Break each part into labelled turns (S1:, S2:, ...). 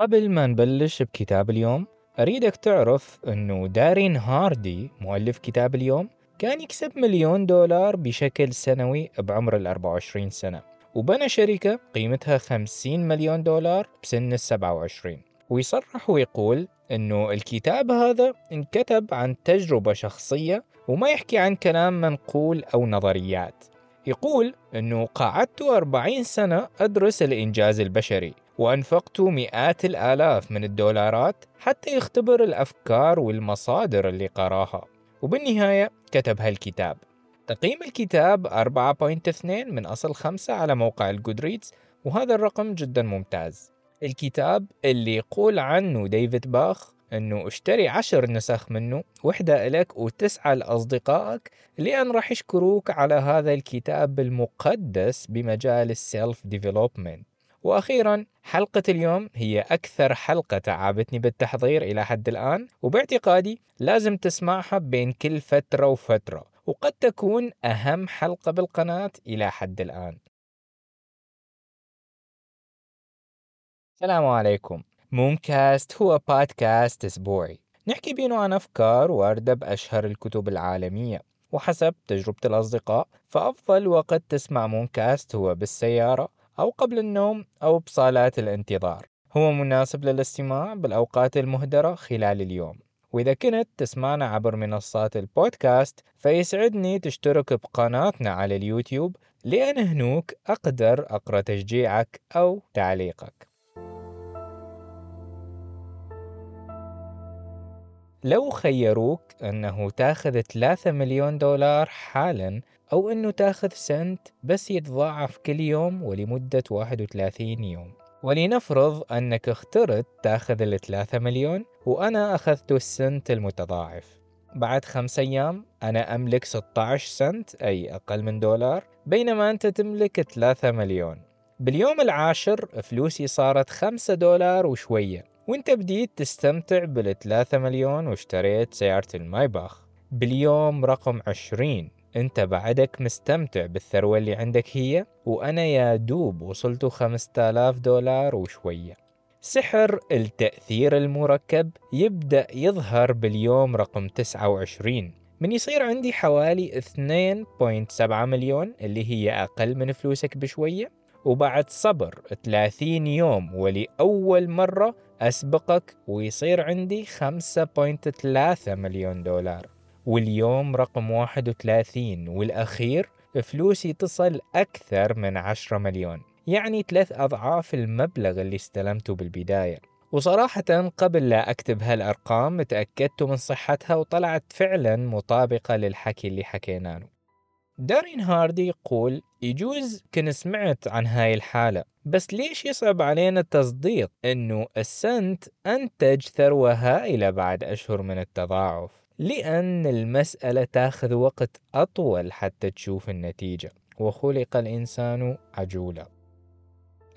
S1: قبل ما نبلش بكتاب اليوم أريدك تعرف أنه دارين هاردي مؤلف كتاب اليوم كان يكسب مليون دولار بشكل سنوي بعمر ال 24 سنة وبنى شركة قيمتها 50 مليون دولار بسن ال 27 ويصرح ويقول أنه الكتاب هذا انكتب عن تجربة شخصية وما يحكي عن كلام منقول أو نظريات. يقول أنه قعدت 40 سنة أدرس الإنجاز البشري وأنفقت مئات الآلاف من الدولارات حتى يختبر الأفكار والمصادر اللي قراها. وبالنهاية كتب هالكتاب. تقييم الكتاب 4.2 من أصل 5 على موقع ال Goodreads وهذا الرقم جدا ممتاز. الكتاب اللي يقول عنه ديفيد باخ إنه اشتري عشر نسخ منه وحدة لك وتسعة لأصدقائك لأن راح يشكروك على هذا الكتاب المقدس بمجال ال self development وأخيرا حلقة اليوم هي أكثر حلقة تعبتني بالتحضير إلى حد الآن وباعتقادي لازم تسمعها بين كل فترة وفترة وقد تكون أهم حلقة بالقناة إلى حد الآن. السلام عليكم. مونكاست هو بودكاست أسبوعي. نحكي بينه عن أفكار واردة بأشهر الكتب العالمية. وحسب تجربة الأصدقاء فأفضل وقت تسمع مونكاست هو بالسيارة أو قبل النوم أو بصالات الانتظار. هو مناسب للاستماع بالأوقات المهدرة خلال اليوم. وإذا كنت تسمعنا عبر منصات البودكاست فيسعدني تشترك بقناتنا على اليوتيوب لأن هنوك أقدر أقرأ تشجيعك أو تعليقك. لو خيروك أنه تاخذ 3 مليون دولار حالا أو أنه تاخذ سنت بس يتضاعف كل يوم ولمدة 31 يوم. ولنفرض أنك اخترت تاخذ ال 3 مليون وأنا أخذت السنت المتضاعف. بعد خمس أيام أنا أملك 16 سنت أي أقل من دولار بينما أنت تملك 3 مليون. باليوم العاشر فلوسي صارت 5 دولار وشوية وإنت بديت تستمتع بالثلاثة مليون واشتريت سيارة المايباخ. باليوم رقم عشرين أنت بعدك مستمتع بالثروة اللي عندك هي؟ وأنا يا دوب وصلت خمسة آلاف دولار وشوية. سحر التأثير المركب يبدأ يظهر باليوم رقم 29 من يصير عندي حوالي 2.7 مليون اللي هي أقل من فلوسك بشوية. وبعد صبر 30 يوم ولأول مرة أسبقك ويصير عندي 5.3 مليون دولار. واليوم رقم 31 والأخير فلوسي تصل أكثر من 10 مليون. يعني ثلاث أضعاف المبلغ اللي استلمته بالبداية. وصراحة قبل لا أكتب هالأرقام تأكدت من صحتها وطلعت فعلا مطابقة للحكي اللي حكيناه. دارين هاردي يقول يجوز كن سمعت عن هاي الحالة بس ليش يصعب علينا التصديق إنه السنت أنتج ثروة هائلة بعد أشهر من التضاعف؟ لأن المسألة تاخذ وقت أطول حتى تشوف النتيجة وخلق الإنسان عجولا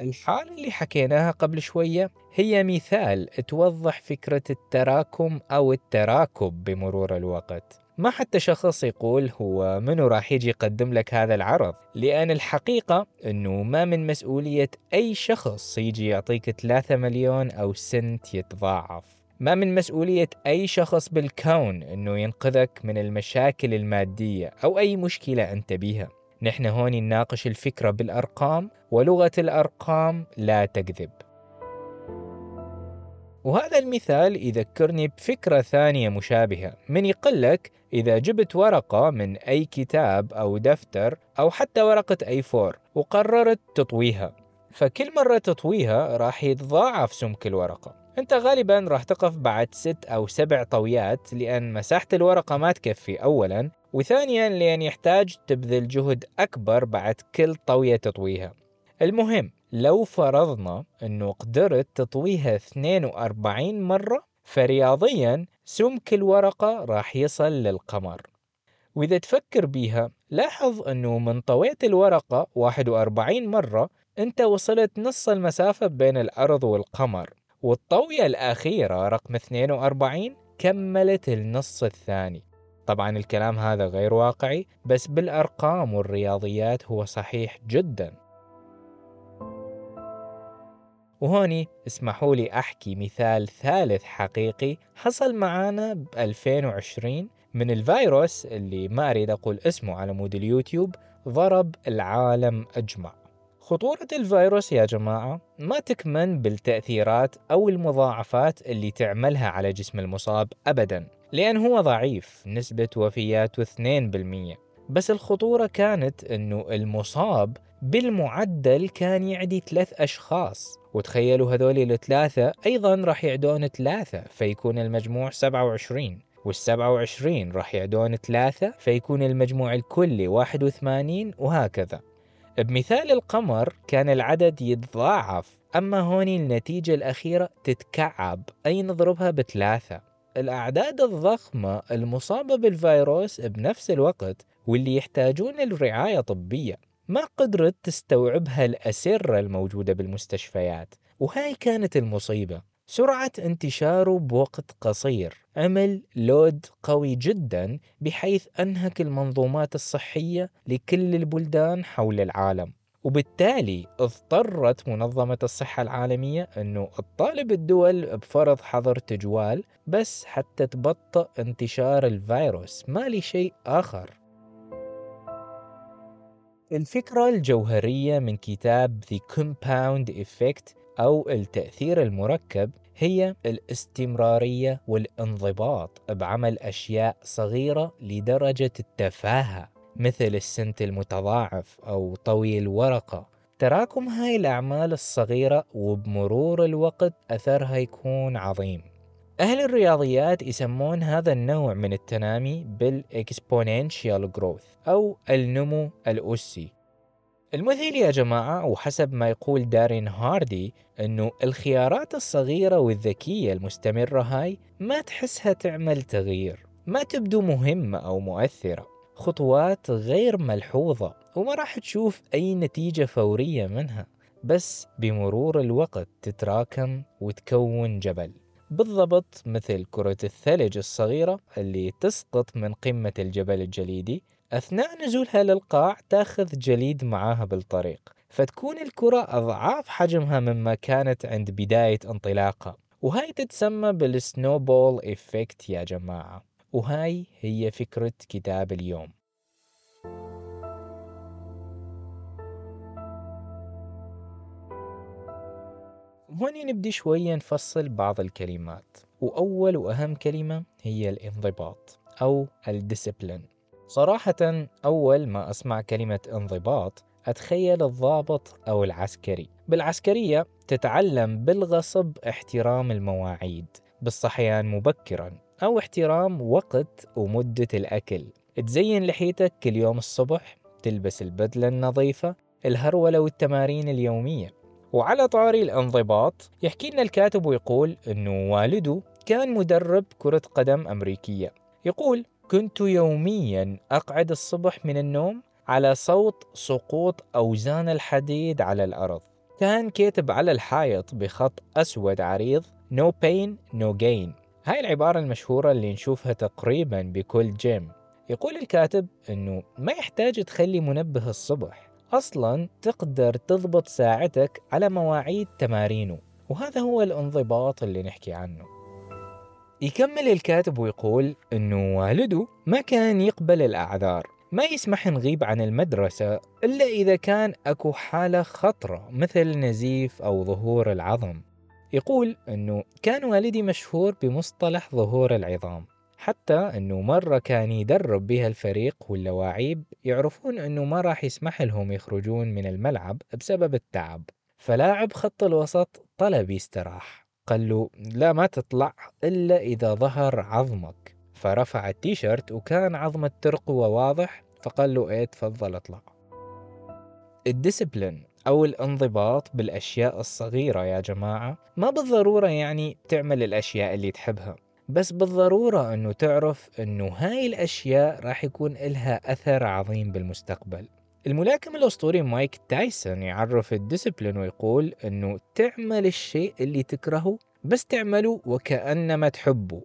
S1: الحالة اللي حكيناها قبل شوية هي مثال توضح فكرة التراكم أو التراكب بمرور الوقت. ما حتى شخص يقول هو منو راح يجي يقدم لك هذا العرض لأن الحقيقة أنه ما من مسؤولية أي شخص يجي يعطيك 3 مليون أو سنت يتضاعف. ما من مسؤولية أي شخص بالكون أنه ينقذك من المشاكل المادية أو أي مشكلة أنت بيها. نحن هون نناقش الفكرة بالأرقام ولغة الأرقام لا تكذب. وهذا المثال يذكرني بفكرة ثانية مشابهة. من يقلك إذا جبت ورقة من أي كتاب أو دفتر أو حتى ورقة أي فور وقررت تطويها فكل مرة تطويها راح يتضاعف سمك الورقة. أنت غالبا راح تقف بعد ست أو سبع طويات لأن مساحة الورقة ما تكفي اولا وثانيا لأن يحتاج تبذل جهد أكبر بعد كل طوية تطويها. المهم لو فرضنا إنه قدرت تطويها 42 مرة فرياضيا سمك الورقة راح يصل للقمر. وإذا تفكر بيها لاحظ أنه من طويت الورقة 41 مرة أنت وصلت نص المسافة بين الأرض والقمر. والطوية الأخيرة رقم 42 كملت النص الثاني. طبعا الكلام هذا غير واقعي بس بالأرقام والرياضيات هو صحيح جدا. وهوني اسمحوا لي أحكي مثال ثالث حقيقي حصل معانا ب 2020 من الفيروس اللي ما أريد أقول اسمه على مود اليوتيوب ضرب العالم أجمع. خطورة الفيروس يا جماعة ما تكمن بالتأثيرات أو المضاعفات اللي تعملها على جسم المصاب أبدا لأن هو ضعيف نسبة وفياته 2% بس الخطورة كانت أنه المصاب بالمعدل كان يعدي ثلاث أشخاص. وتخيلوا هذول الثلاثة أيضا راح يعدون ثلاثة فيكون المجموع 27 والسبعة وعشرين راح يعدون ثلاثة فيكون المجموع الكلي واحد وثمانين وهكذا. بمثال القمر كان العدد يتضاعف أما هوني النتيجة الأخيرة تتكعب أي نضربها بثلاثة. الأعداد الضخمة المصابة بالفيروس بنفس الوقت واللي يحتاجون الرعاية طبية. ما قدرت تستوعبها الأسرة الموجودة بالمستشفيات وهاي كانت المصيبة. سرعة انتشاره بوقت قصير. عمل لود قوي جدا بحيث أنهك المنظومات الصحية لكل البلدان حول العالم. وبالتالي اضطرت منظمة الصحة العالمية أنه تطالب الدول بفرض حظر تجوال بس حتى تبطئ انتشار الفيروس. ما لشيء آخر. الفكرة الجوهرية من كتاب The Compound Effect أو التأثير المركب هي الاستمرارية والانضباط بعمل أشياء صغيرة لدرجة التفاهة مثل السنت المتضاعف أو طوي الورقة تراكم هاي الأعمال الصغيرة وبمرور الوقت أثرها يكون عظيم. أهل الرياضيات يسمون هذا النوع من التنامي بال exponential growth أو النمو الأسي. المثير يا جماعة وحسب ما يقول دارين هاردي أنه الخيارات الصغيرة والذكية المستمرة هاي ما تحسها تعمل تغيير ما تبدو مهمة أو مؤثرة. خطوات غير ملحوظة وما راح تشوف أي نتيجة فورية منها بس بمرور الوقت تتراكم وتكون جبل. بالضبط مثل كرة الثلج الصغيرة اللي تسقط من قمة الجبل الجليدي أثناء نزولها للقاع تأخذ جليد معاها بالطريق فتكون الكرة أضعاف حجمها مما كانت عند بداية انطلاقها وهاي تتسمى بال snowball effect يا جماعة. وهاي هي فكرة كتاب اليوم. هوني نبدي شوية نفصل بعض الكلمات. وأول وأهم كلمة هي الانضباط أو الديسبلين صراحة أول ما أسمع كلمة انضباط أتخيل الضابط أو العسكري. بالعسكرية تتعلم بالغصب احترام المواعيد بالصحيان مبكرا أو احترام وقت ومدة الأكل. تزين لحيتك كل يوم الصبح تلبس البدلة النظيفة الهرولة والتمارين اليومية. وعلى طاري الانضباط يحكي لنا الكاتب ويقول أنه والده كان مدرب كرة قدم أمريكية. يقول كنت يوميا أقعد الصبح من النوم على صوت سقوط أوزان الحديد على الأرض. كان كاتب على الحائط بخط أسود عريض No pain no gain. هاي العبارة المشهورة اللي نشوفها تقريبا بكل جيم. يقول الكاتب أنه ما يحتاج تخلي منبه الصبح. أصلا تقدر تضبط ساعتك على مواعيد تمارينه. وهذا هو الانضباط اللي نحكي عنه. يكمل الكاتب ويقول إنه والده ما كان يقبل الأعذار ما يسمح نغيب عن المدرسة إلا إذا كان أكو حالة خطرة مثل نزيف أو ظهور العظم. يقول أنه كان والدي مشهور بمصطلح ظهور العظام حتى أنه مرة كان يدرب بها الفريق واللواعيب يعرفون أنه ما راح يسمح لهم يخرجون من الملعب بسبب التعب. فلاعب خط الوسط طلب يستراح. قال له لا ما تطلع إلا إذا ظهر عظمك. فرفع التيشيرت وكان عظم الترقوة واضح فقال له إيه تفضل اطلع. ال discipline أو الانضباط بالأشياء الصغيرة يا جماعة ما بالضرورة يعني تعمل الأشياء اللي تحبها بس بالضرورة أنه تعرف أنه هاي الأشياء راح يكون إلها أثر عظيم بالمستقبل. الملاكم الأسطوري مايك تايسون يعرف ال discipline ويقول أنه تعمل الشيء اللي تكرهه بس تعمله وكأنما تحبه.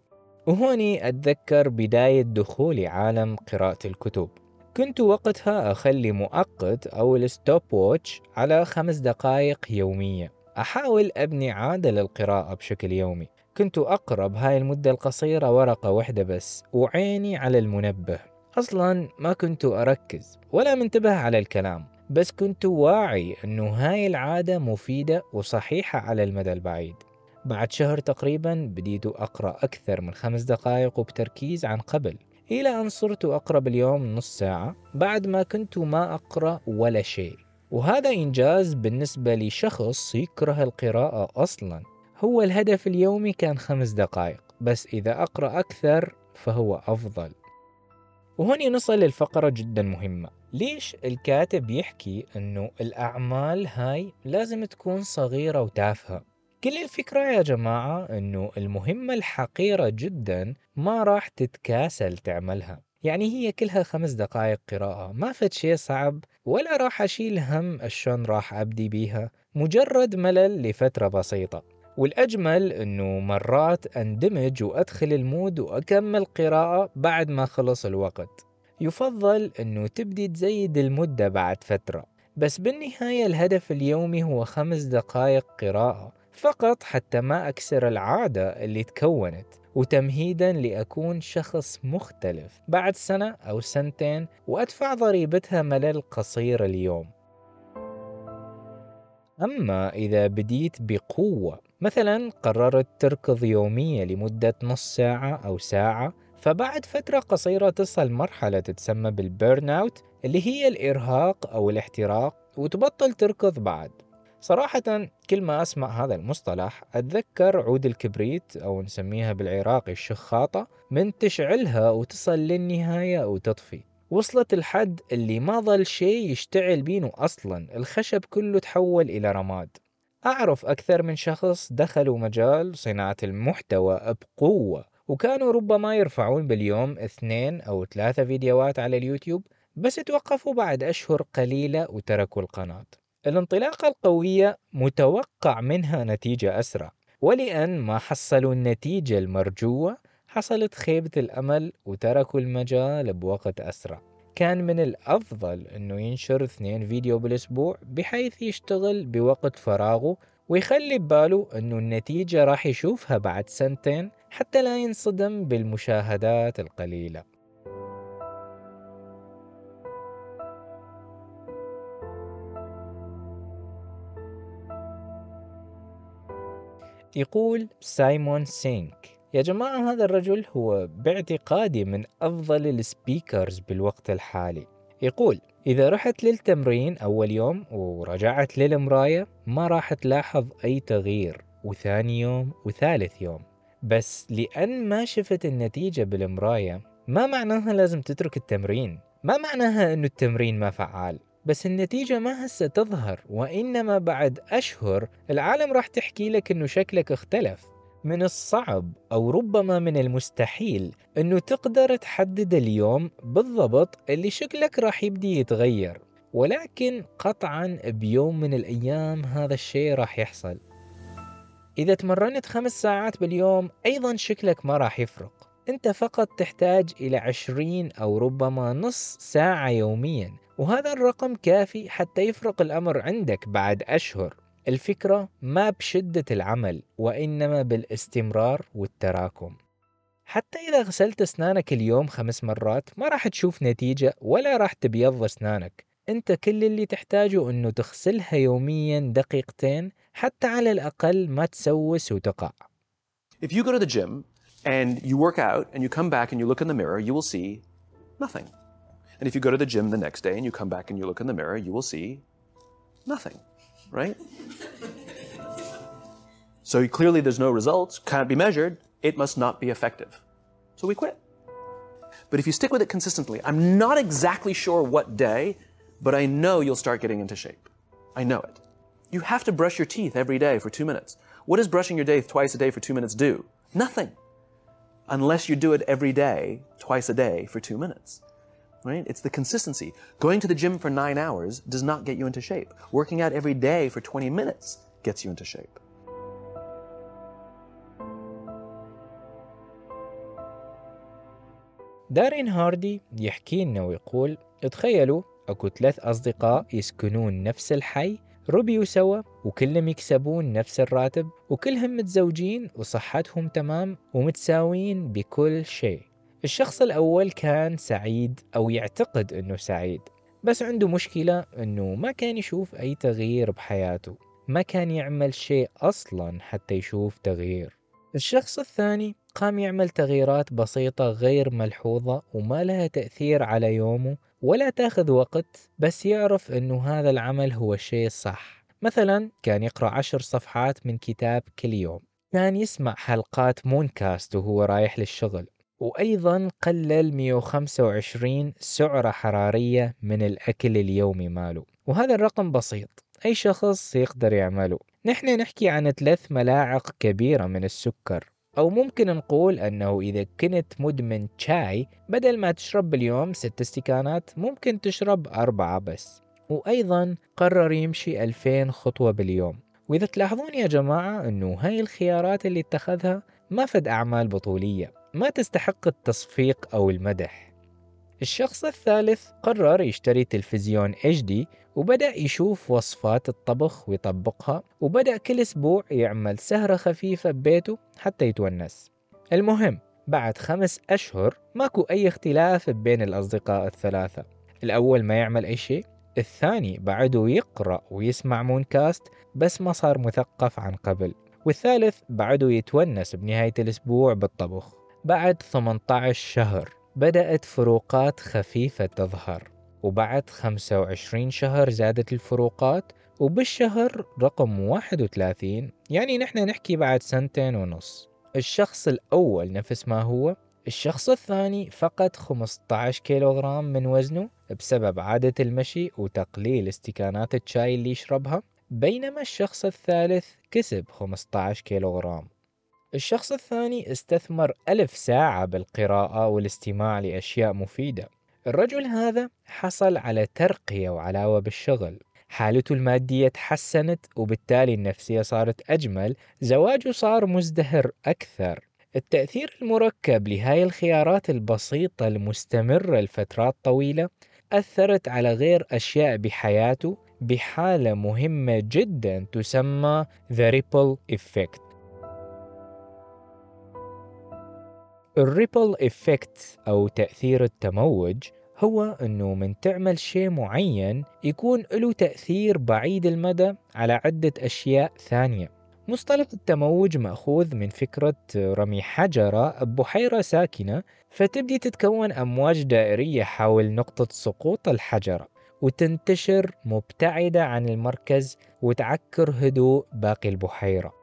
S1: وهوني أتذكر بداية دخولي عالم قراءة الكتب. كنت وقتها أخلي مؤقت أو الستوب ووتش على خمس دقائق يومية. أحاول أبني عادة للقراءة بشكل يومي. كنت أقرأ بهاي المدة القصيرة ورقة واحدة بس وعيني على المنبه. أصلا ما كنت أركز ولا منتبه على الكلام بس كنت واعي أنه هاي العادة مفيدة وصحيحة على المدى البعيد. بعد شهر تقريبا بديت أقرأ أكثر من خمس دقائق وبتركيز عن قبل إلى أن صرت أقرأ باليوم نص ساعة بعد ما كنت ما أقرأ ولا شيء. وهذا إنجاز بالنسبة لشخص يكره القراءة أصلا. هو الهدف اليومي كان خمس دقائق بس إذا أقرأ أكثر فهو أفضل. وهوني نصل للفقرة جدا مهمة. ليش الكاتب يحكي أنه الأعمال هاي لازم تكون صغيرة وتافهة؟ كل الفكرة يا جماعة أنه المهمة الحقيرة جدا ما راح تتكاسل تعملها. يعني هي كلها خمس دقائق قراءة ما فد شيء صعب ولا راح أشيل هم شلون راح أبدي بيها مجرد ملل لفترة بسيطة. والأجمل أنه مرات أندمج وأدخل المود وأكمل قراءة بعد ما خلص الوقت. يفضل أنه تبدي تزيد المدة بعد فترة. بس بالنهاية الهدف اليومي هو خمس دقائق قراءة فقط حتى ما أكسر العادة اللي تكونت. وتمهيدا لأكون شخص مختلف بعد سنة أو سنتين وأدفع ضريبتها ملل قصير اليوم. أما إذا بديت بقوة مثلا قررت تركض يوميا لمدة نص ساعة أو ساعة فبعد فترة قصيرة تصل مرحلة تتسمى بال burn out اللي هي الإرهاق أو الاحتراق وتبطل تركض بعد. صراحة كل ما أسمع هذا المصطلح أتذكر عود الكبريت أو نسميها بالعراقي الشخاطة من تشعلها وتصل للنهاية وتطفي وصلت الحد اللي ما ظل شيء يشتعل بينه أصلا الخشب كله تحول إلى رماد. أعرف أكثر من شخص دخلوا مجال صناعة المحتوى بقوة وكانوا ربما يرفعون باليوم اثنين أو ثلاثة فيديوهات على اليوتيوب بس توقفوا بعد أشهر قليلة وتركوا القناة. الانطلاقة القوية متوقع منها نتيجة أسرع ولأن ما حصلوا النتيجة المرجوة حصلت خيبة الأمل وتركوا المجال بوقت أسرع. كان من الأفضل أنه ينشر اثنين فيديو بالأسبوع بحيث يشتغل بوقت فراغه ويخلي بباله أنه النتيجة راح يشوفها بعد سنتين حتى لا ينصدم بالمشاهدات القليلة. يقول سايمون سينك يا جماعة هذا الرجل هو باعتقادي من أفضل ال speakers بالوقت الحالي. يقول إذا رحت للتمرين أول يوم ورجعت للمراية ما راح تلاحظ أي تغيير وثاني يوم وثالث يوم. بس لأن ما شفت النتيجة بالمراية ما معناها لازم تترك التمرين. ما معناها أنه التمرين ما فعال. بس النتيجة ما هسه تظهر وإنما بعد أشهر العالم راح تحكي لك أنه شكلك اختلف. من الصعب أو ربما من المستحيل أنه تقدر تحدد اليوم بالضبط اللي شكلك راح يبدي يتغير ولكن قطعا بيوم من الأيام هذا الشيء راح يحصل. إذا تمرنت خمس ساعات باليوم أيضا شكلك ما راح يفرق. أنت فقط تحتاج إلى عشرين أو ربما نص ساعة يوميا وهذا الرقم كافي حتى يفرق الأمر عندك بعد أشهر. الفكرة ما بشدة العمل وإنما بالاستمرار والتراكم حتى إذا غسلت أسنانك اليوم خمس مرات ما راح تشوف نتيجة ولا راح تبيض أسنانك أنت كل اللي تحتاجه أنه تغسلها يوميا دقيقتين حتى على الأقل ما تسوس وتقع
S2: If you go to the gym and you work out and you come back and you look in the mirror, you will see nothing. And if you go to the gym the next day and you come back and you look in the mirror, you will see nothing. Right? so clearly there's no results, can't be measured, it must not be effective. So we quit. But if you stick with it consistently, I'm not exactly sure what day, but I know you'll start getting into shape. I know it. You have to brush your teeth every day for two minutes. What does brushing your teeth twice a day for two minutes do? Nothing. Unless you do it every day, twice a day for two minutes right? It's the consistency. Going to the gym for nine hours does not get you into shape. Working out every day for 20 minutes gets you into shape.
S1: دارين هاردي يحكي لنا ويقول تخيلوا أكو ثلاث أصدقاء يسكنون نفس الحي ربيوا سوا وكلهم يكسبون نفس الراتب وكلهم متزوجين وصحتهم تمام ومتساويين بكل شيء الشخص الأول كان سعيد أو يعتقد أنه سعيد بس عنده مشكلة أنه ما كان يشوف أي تغيير بحياته ما كان يعمل شيء أصلا حتى يشوف تغيير. الشخص الثاني قام يعمل تغييرات بسيطة غير ملحوظة وما لها تأثير على يومه ولا تأخذ وقت بس يعرف أنه هذا العمل هو الشيء الصح مثلا كان يقرأ عشر صفحات من كتاب كل يوم كان يسمع حلقات مونكاست وهو رايح للشغل وأيضا قلل 125 سعرة حرارية من الأكل اليومي ماله. وهذا الرقم بسيط. أي شخص يقدر يعمله. نحن نحكي عن ثلاث ملاعق كبيرة من السكر. أو ممكن نقول أنه إذا كنت مدمن شاي بدل ما تشرب باليوم ست استكانات ممكن تشرب أربعة بس. وأيضا قرر يمشي 2000 خطوة باليوم. وإذا تلاحظون يا جماعة أنه هاي الخيارات اللي اتخذها ما فد أعمال بطولية. ما تستحق التصفيق أو المدح. الشخص الثالث قرر يشتري تلفزيون HD وبدأ يشوف وصفات الطبخ ويطبقها وبدأ كل أسبوع يعمل سهرة خفيفة ببيته حتى يتونس. المهم بعد خمس أشهر ماكو أي اختلاف بين الأصدقاء الثلاثة. الأول ما يعمل أي شيء الثاني بعده يقرأ ويسمع مونكاست بس ما صار مثقف عن قبل والثالث بعده يتونس بنهاية الأسبوع بالطبخ. بعد 18 شهر بدأت فروقات خفيفة تظهر وبعد 25 شهر زادت الفروقات وبالشهر رقم 31 يعني نحن نحكي بعد سنتين ونص. الشخص الأول نفس ما هو الشخص الثاني فقد 15 كيلوغرام من وزنه بسبب عادة المشي وتقليل استكانات الشاي اللي يشربها بينما الشخص الثالث كسب 15 كيلوغرام. الشخص الثاني استثمر ألف ساعة بالقراءة والاستماع لأشياء مفيدة. الرجل هذا حصل على ترقية وعلاوة بالشغل. حالته المادية تحسنت وبالتالي النفسية صارت أجمل. زواجه صار مزدهر أكثر. التأثير المركب لهاي الخيارات البسيطة المستمرة لفترات طويلة أثرت على غير أشياء بحياته بحالة مهمة جدا تسمى The Ripple Effect. ال ripple effect أو تأثير التموج هو أنه من تعمل شيء معين يكون له تأثير بعيد المدى على عدة أشياء ثانية. مصطلح التموج مأخوذ من فكرة رمي حجرة ببحيرة ساكنة فتبدي تتكون أمواج دائرية حول نقطة سقوط الحجرة وتنتشر مبتعدة عن المركز وتعكر هدوء باقي البحيرة.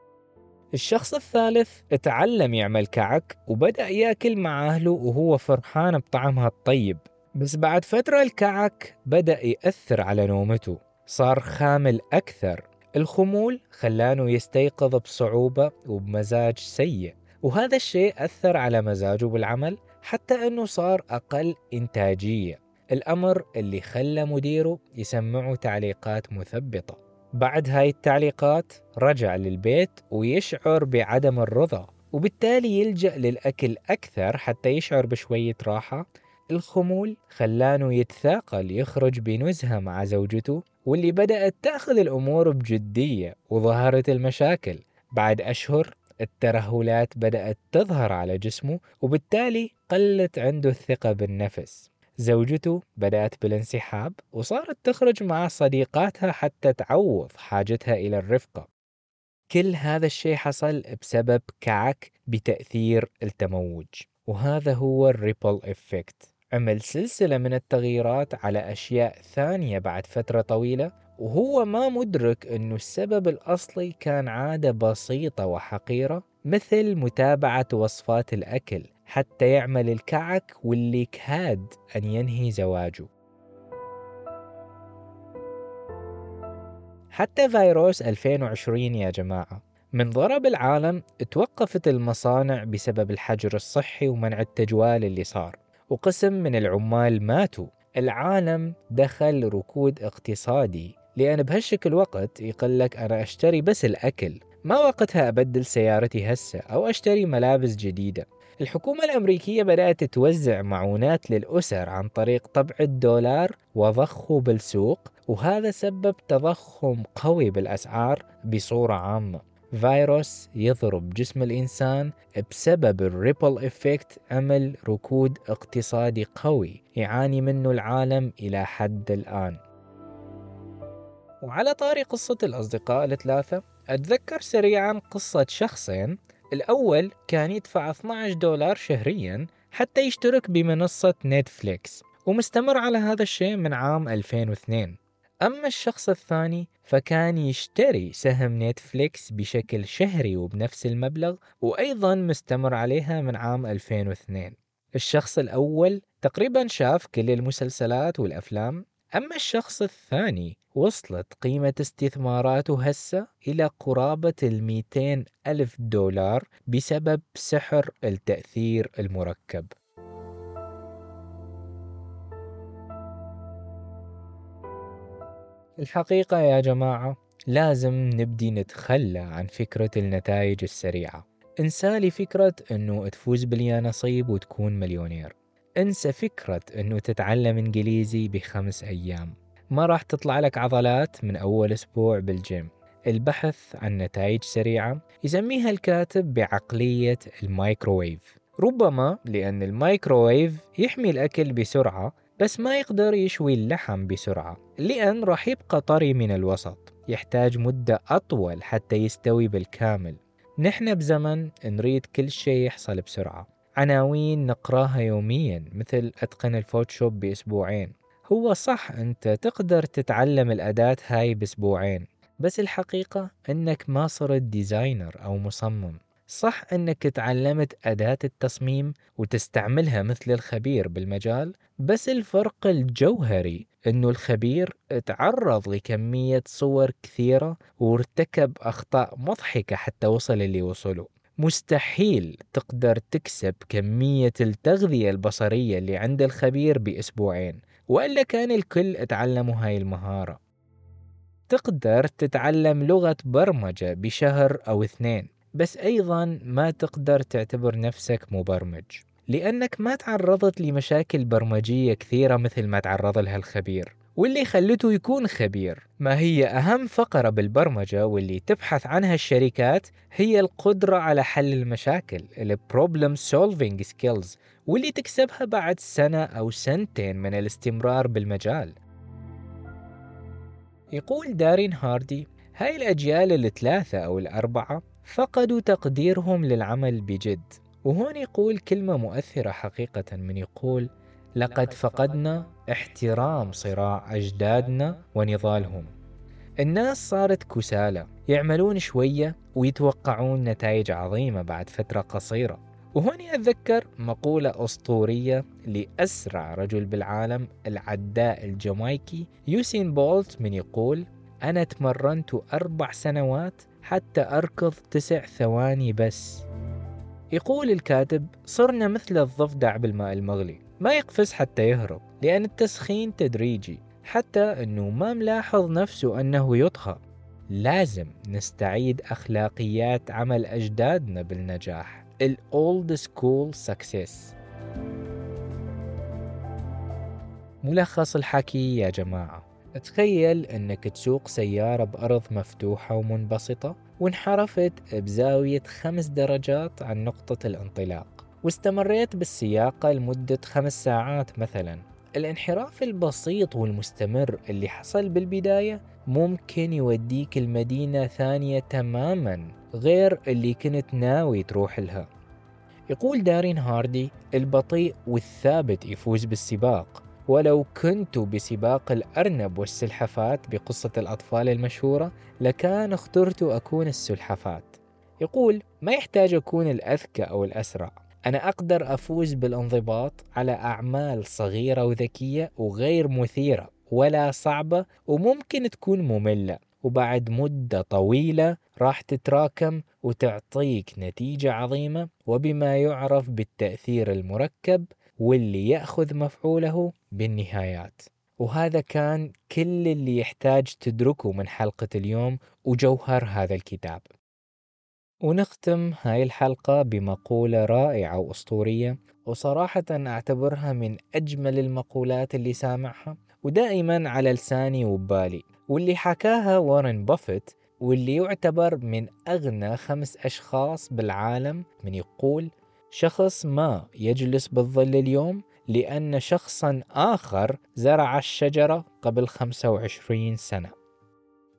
S1: الشخص الثالث اتعلم يعمل كعك وبدأ يأكل مع أهله وهو فرحان بطعمها الطيب. بس بعد فترة الكعك بدأ يأثر على نومته صار خامل أكثر. الخمول خلانه يستيقظ بصعوبة وبمزاج سيء وهذا الشيء أثر على مزاجه بالعمل حتى أنه صار أقل إنتاجية. الأمر اللي خلى مديره يسمعه تعليقات مثبطة. بعد هاي التعليقات رجع للبيت ويشعر بعدم الرضا وبالتالي يلجأ للأكل أكثر حتى يشعر بشوية راحة. الخمول خلانه يتثاقل يخرج بنزهة مع زوجته واللي بدأت تأخذ الأمور بجدية وظهرت المشاكل. بعد أشهر الترهلات بدأت تظهر على جسمه وبالتالي قلت عنده الثقة بالنفس. زوجته بدأت بالانسحاب وصارت تخرج مع صديقاتها حتى تعوض حاجتها إلى الرفقة. كل هذا الشيء حصل بسبب كعك بتأثير التموج وهذا هو ال ripple effect. عمل سلسلة من التغييرات على أشياء ثانية بعد فترة طويلة وهو ما مدرك أنه السبب الأصلي كان عادة بسيطة وحقيرة مثل متابعة وصفات الأكل حتى يعمل الكعك واللي كاد أن ينهي زواجه. حتى فيروس 2020 يا جماعة من ضرب العالم توقفت المصانع بسبب الحجر الصحي ومنع التجوال اللي صار وقسم من العمال ماتوا. العالم دخل ركود اقتصادي لأن بهالشكل وقت يقلك أنا أشتري بس الأكل ما وقتها أبدل سيارتي هسه أو أشتري ملابس جديدة. الحكومة الأمريكية بدأت توزع معونات للأسر عن طريق طبع الدولار وضخه بالسوق وهذا سبب تضخم قوي بالأسعار بصورة عامة. فيروس يضرب جسم الإنسان بسبب ال ripple effect عمل ركود اقتصادي قوي يعاني منه العالم إلى حد الآن. وعلى طاري قصة الأصدقاء الثلاثة أتذكر سريعا قصة شخصين الأول كان يدفع 12 دولار شهريا حتى يشترك بمنصة نتفليكس ومستمر على هذا الشيء من عام 2002 أما الشخص الثاني فكان يشتري سهم نتفليكس بشكل شهري وبنفس المبلغ وأيضا مستمر عليها من عام 2002 الشخص الأول تقريبا شاف كل المسلسلات والأفلام أما الشخص الثاني وصلت قيمة استثماراته هسه إلى قرابة الميتين ألف دولار بسبب سحر التأثير المركب. الحقيقة يا جماعة لازم نبدي نتخلى عن فكرة النتائج السريعة. انسى فكرة إنه تفوز باليانصيب وتكون مليونير. انسى فكرة انه تتعلم انجليزي بخمس أيام. ما راح تطلع لك عضلات من اول أسبوع بالجيم. البحث عن نتائج سريعة يسميها الكاتب بعقلية المايكروويف ربما لأن المايكروويف يحمي الأكل بسرعة بس ما يقدر يشوي اللحم بسرعة لأن راح يبقى طري من الوسط. يحتاج مدة أطول حتى يستوي بالكامل. نحن بزمن نريد كل شيء يحصل بسرعة. عناوين نقراها يوميا مثل أتقن الفوتوشوب بأسبوعين. هو صح أنت تقدر تتعلم الأداة هاي بأسبوعين بس الحقيقة أنك ما صرت designer أو مصمم. صح أنك تعلمت أداة التصميم وتستعملها مثل الخبير بالمجال بس الفرق الجوهري أنه الخبير تعرض لكمية صور كثيرة وارتكب أخطاء مضحكة حتى وصل اللي وصله. مستحيل تقدر تكسب كمية التغذية البصرية اللي عند الخبير بأسبوعين وإلا كان الكل تعلموا هاي المهارة. تقدر تتعلم لغة برمجة بشهر أو اثنين بس أيضا ما تقدر تعتبر نفسك مبرمج لأنك ما تعرضت لمشاكل برمجية كثيرة مثل ما تعرض لها الخبير. واللي خلته يكون خبير. ما هي أهم فقرة بالبرمجة واللي تبحث عنها الشركات هي القدرة على حل المشاكل ال problem solving skills واللي تكسبها بعد سنة أو سنتين من الاستمرار بالمجال. يقول دارين هاردي هاي الأجيال الثلاثة أو الأربعة فقدوا تقديرهم للعمل بجد. وهون يقول كلمة مؤثرة حقيقة من يقول لقد فقدنا احترام صراع أجدادنا ونضالهم. الناس صارت كسالى يعملون شوية ويتوقعون نتائج عظيمة بعد فترة قصيرة. وهون أتذكر مقولة أسطورية لأسرع رجل بالعالم العداء الجامايكي يوسين بولت من يقول أنا تمرنت أربع سنوات حتى أركض تسع ثواني بس. يقول الكاتب صرنا مثل الضفدع بالماء المغلي. ما يقفز حتى يهرب لأن التسخين تدريجي حتى أنه ما ملاحظ نفسه أنه يطهى لازم نستعيد أخلاقيات عمل أجدادنا بالنجاح. ال old school success ملخص الحكي يا جماعة. تخيل أنك تسوق سيارة بأرض مفتوحة ومنبسطة وانحرفت بزاوية خمس درجات عن نقطة الانطلاق. واستمريت بالسياقة لمدة خمس ساعات مثلا. الانحراف البسيط والمستمر اللي حصل بالبداية ممكن يوديك المدينة ثانية تماما غير اللي كنت ناوي تروح لها. يقول دارين هاردي البطيء والثابت يفوز بالسباق. ولو كنت بسباق الأرنب والسلحفات بقصة الأطفال المشهورة لكان اخترت أكون السلحفات. يقول ما يحتاج أكون الأذكى أو الأسرع. أنا أقدر أفوز بالانضباط على أعمال صغيرة وذكية وغير مثيرة ولا صعبة وممكن تكون مملة وبعد مدة طويلة راح تتراكم وتعطيك نتيجة عظيمة وبما يعرف بالتأثير المركب واللي يأخذ مفعوله بالنهايات. وهذا كان كل اللي يحتاج تدركه من حلقة اليوم وجوهر هذا الكتاب. ونختم هاي الحلقة بمقولة رائعة وأسطورية وصراحة أعتبرها من أجمل المقولات اللي سامعها ودائما على لساني وبالي واللي حكاها وارن بافيت واللي يعتبر من أغنى خمس أشخاص بالعالم من يقول شخص ما يجلس بالظل اليوم لأن شخصا آخر زرع الشجرة قبل 25 سنة.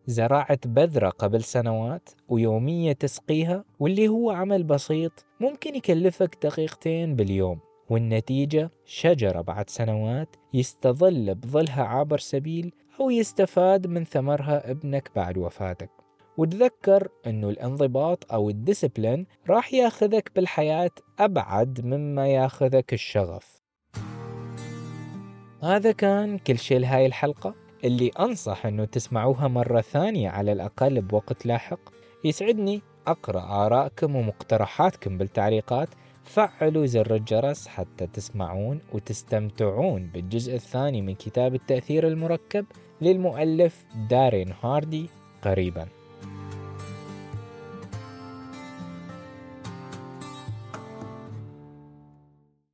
S1: زرعت بذرة قبل سنوات ويومية تسقيها واللي هو عمل بسيط ممكن يكلفك دقيقتين باليوم. والنتيجة شجرة بعد سنوات يستظل بظلها عابر سبيل أو يستفاد من ثمرها ابنك بعد وفاتك. وتذكر أنه الانضباط أو الديسبلين راح ياخذك بالحياة أبعد مما ياخذك الشغف. هذا كان كل شيء لهاي الحلقة. اللي أنصح أنه تسمعوها مرة ثانية على الأقل بوقت لاحق. يسعدني أقرأ آرائكم ومقترحاتكم بالتعليقات. فعلوا زر الجرس حتى تسمعون وتستمتعون بالجزء الثاني من كتاب التأثير المركب للمؤلف دارين هاردي قريباً.